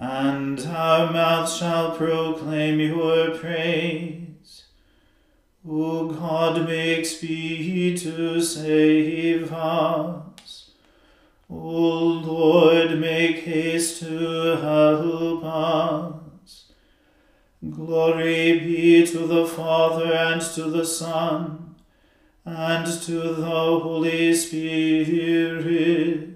and our mouths shall proclaim your praise. O God, make speed to save us. O Lord, make haste to help us. Glory be to the Father and to the Son and to the Holy Spirit,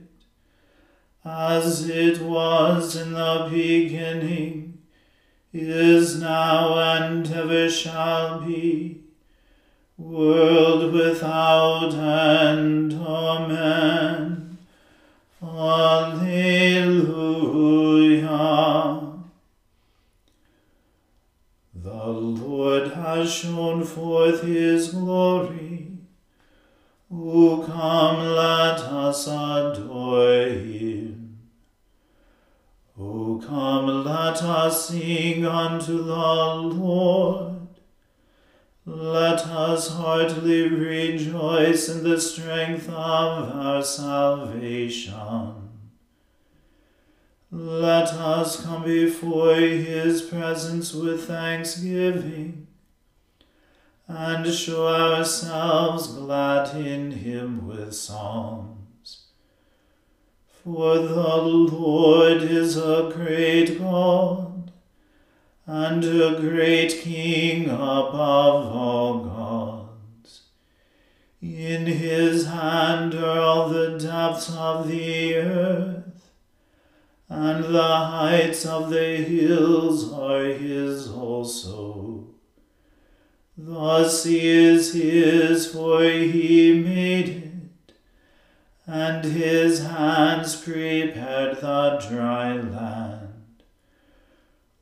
as it was in the beginning, is now, and ever shall be, world without end. Amen. Alleluia. The Lord has shown forth his glory. Sing unto the Lord. Let us heartily rejoice in the strength of our salvation. Let us come before his presence with thanksgiving and show ourselves glad in him with psalms. For the Lord is a great God, and a great King above all gods. In his hand are all the depths of the earth, and the heights of the hills are his also. The sea is his, for he made it, and his hands prepared the dry land.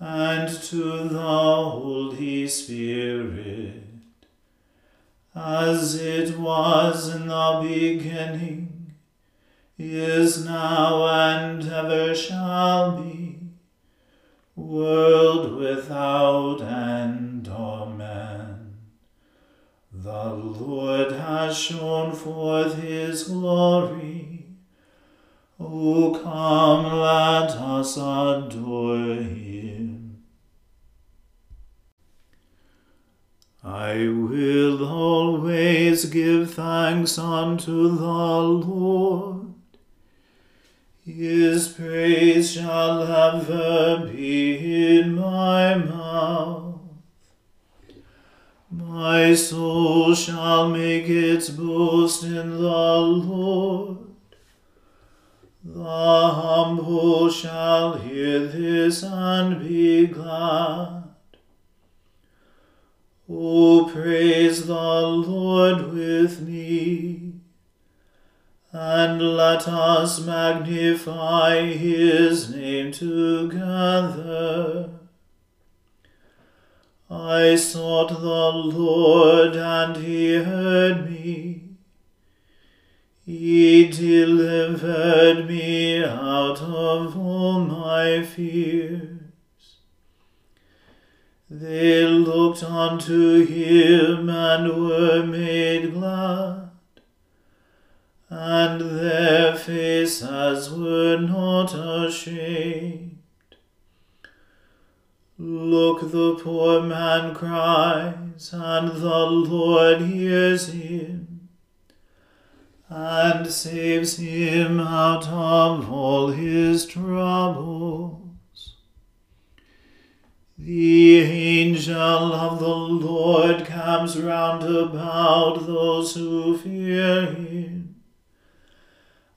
and to the Holy Spirit, as it was in the beginning, is now, and ever shall be world without end. Amen. The Lord has shown forth his glory. O come, let us adore him. I will always give thanks unto the Lord his praise shall ever be in my mouth. My soul shall make its boast in the Lord. The humble shall hear this and be glad. O praise the Lord with me and let us magnify his name together. I sought the Lord, and he heard me. He delivered me out of all my fears. They looked unto him and were made glad and their faces were not ashamed. Look, the poor man cries, and the Lord hears him, and saves him out of all his troubles. The angel of the Lord comes round about those who fear him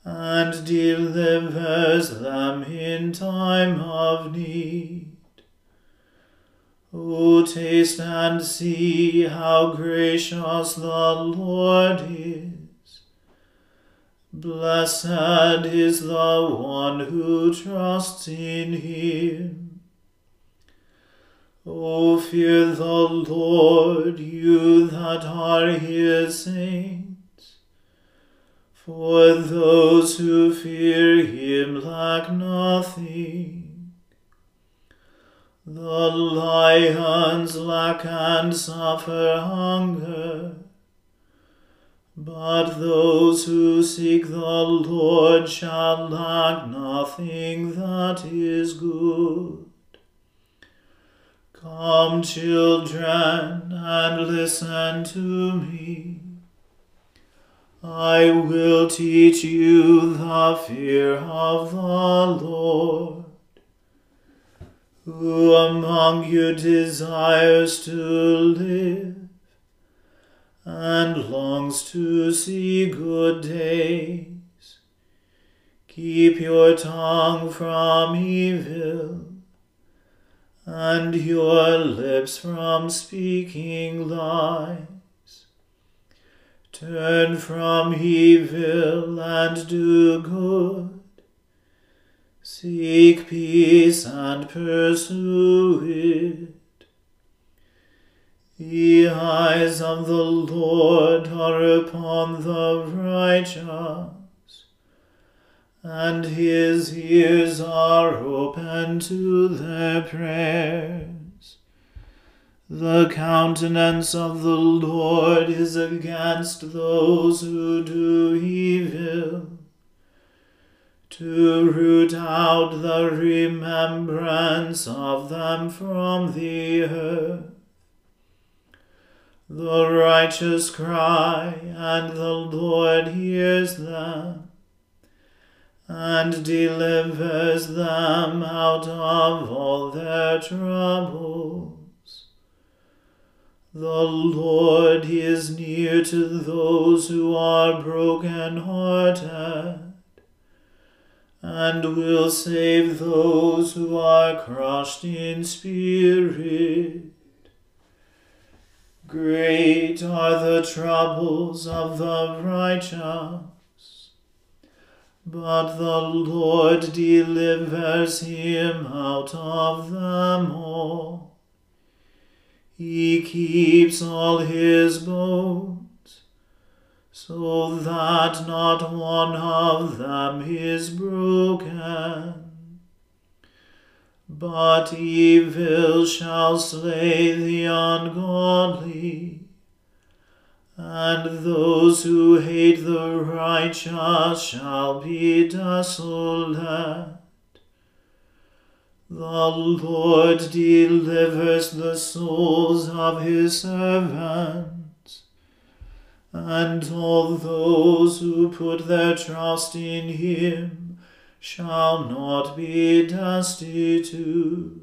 and delivers them in time of need. O taste and see how gracious the Lord is. Blessed is the one who trusts in him. O fear the Lord, you that are his saints. For those who fear him lack nothing. The lions lack and suffer hunger, but those who seek the Lord shall lack nothing that is good. Come, children, and listen to me. I will teach you the fear of the Lord. Who among you desires to live and longs to see good days? Keep your tongue from evil and your lips from speaking lies. Turn from evil and do good. Seek peace and pursue it. The eyes of the Lord are upon the righteous and his ears are open to their prayers. The countenance of the Lord is against those who do evil, to root out the remembrance of them from the earth. The righteous cry, and the Lord hears them and delivers them out of all their troubles. The Lord is near to those who are broken hearted, and will save those who are crushed in spirit. Great are the troubles of the righteous but the Lord delivers him out of them all. He keeps all his bones, so that not one of them is broken. But evil shall slay the ungodly and those who hate the righteous shall be desolate. The Lord delivers the souls of his servants, and all those who put their trust in him shall not be destitute.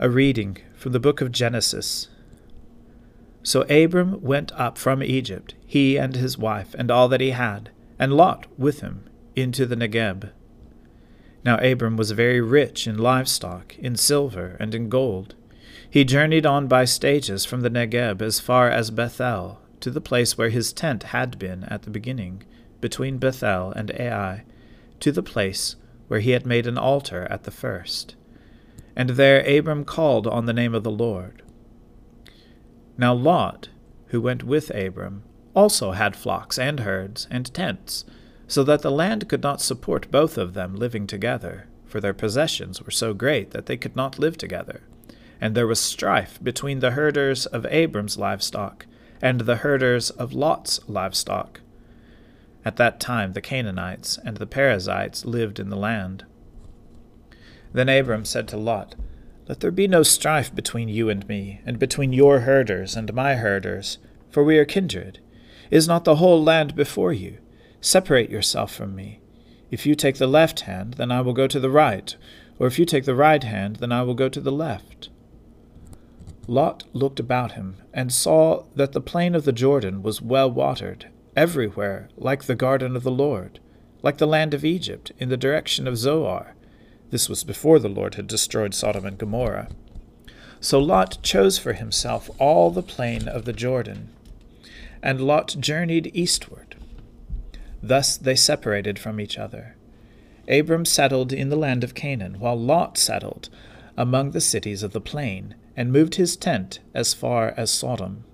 A reading from the book of Genesis. So Abram went up from Egypt, he and his wife, and all that he had, and Lot with him, into the Negeb. Now Abram was very rich in livestock, in silver, and in gold. He journeyed on by stages from the Negeb as far as Bethel, to the place where his tent had been at the beginning, between Bethel and Ai, to the place where he had made an altar at the first. And there Abram called on the name of the Lord. Now Lot, who went with Abram, also had flocks and herds and tents, so that the land could not support both of them living together, for their possessions were so great that they could not live together. And there was strife between the herders of Abram's livestock and the herders of Lot's livestock. At that time the Canaanites and the Perizzites lived in the land. Then Abram said to Lot, Let there be no strife between you and me, and between your herders and my herders, for we are kindred. Is not the whole land before you? Separate yourself from me. If you take the left hand, then I will go to the right, or if you take the right hand, then I will go to the left. Lot looked about him, and saw that the plain of the Jordan was well watered, everywhere like the garden of the Lord, like the land of Egypt, in the direction of Zoar. This was before the Lord had destroyed Sodom and Gomorrah. So Lot chose for himself all the plain of the Jordan, and Lot journeyed eastward. Thus they separated from each other. Abram settled in the land of Canaan, while Lot settled among the cities of the plain, and moved his tent as far as Sodom.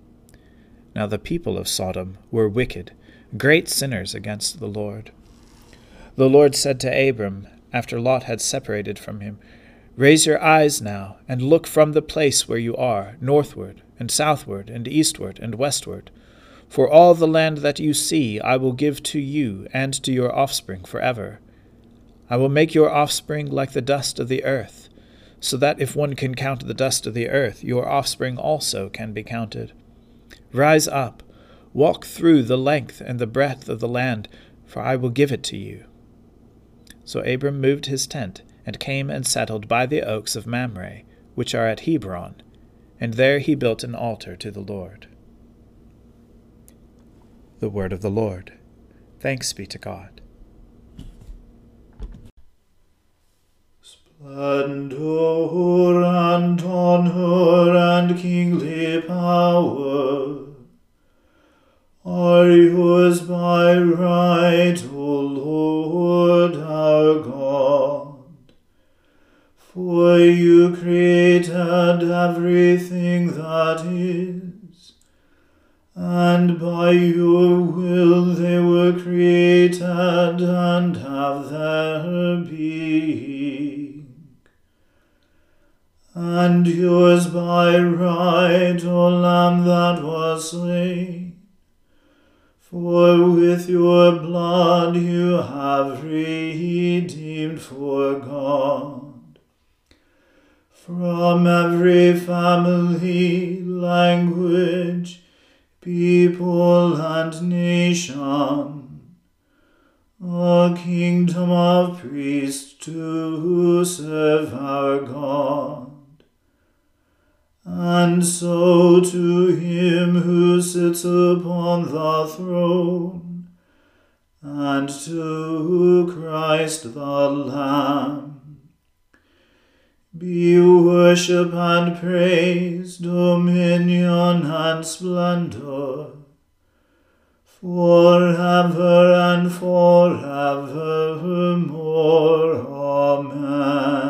Now the people of Sodom were wicked, great sinners against the Lord. The Lord said to Abram, after Lot had separated from him, Raise your eyes now, and look from the place where you are, northward, and southward, and eastward, and westward. For all the land that you see I will give to you and to your offspring forever. I will make your offspring like the dust of the earth, so that if one can count the dust of the earth, your offspring also can be counted. Rise up, walk through the length and the breadth of the land, for I will give it to you. So Abram moved his tent, and came and settled by the oaks of Mamre, which are at Hebron, and there he built an altar to the Lord. The word of the Lord. Thanks be to God. Splendor Lamb that was slain, for with your blood you have redeemed for God. From every family, language, people and nation, a kingdom of priests to serve our God. And so to him who sits upon the throne, and to Christ the Lamb, be worship and praise, dominion and splendor, forever and forevermore. Amen.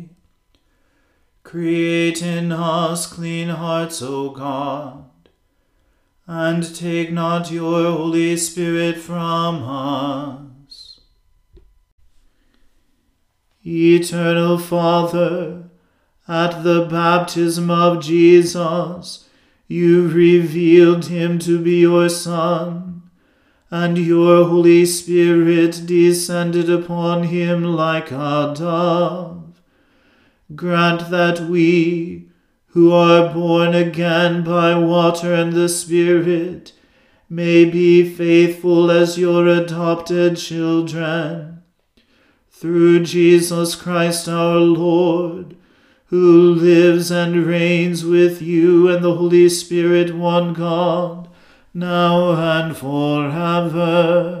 Create in us clean hearts, O God, and take not your Holy Spirit from us. Eternal Father, at the baptism of Jesus, you revealed him to be your Son and your Holy Spirit descended upon him like a dove. Grant that we, who are born again by water and the Spirit, may be faithful as your adopted children. Through Jesus Christ our Lord, who lives and reigns with you and the Holy Spirit, one God, now and forever.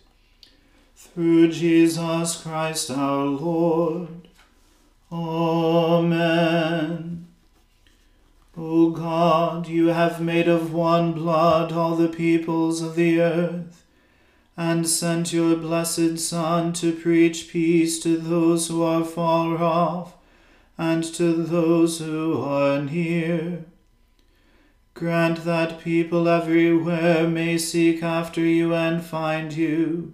Through Jesus Christ our Lord. Amen. O God, you have made of one blood all the peoples of the earth and sent your blessed Son to preach peace to those who are far off and to those who are near. Grant that people everywhere may seek after you and find you.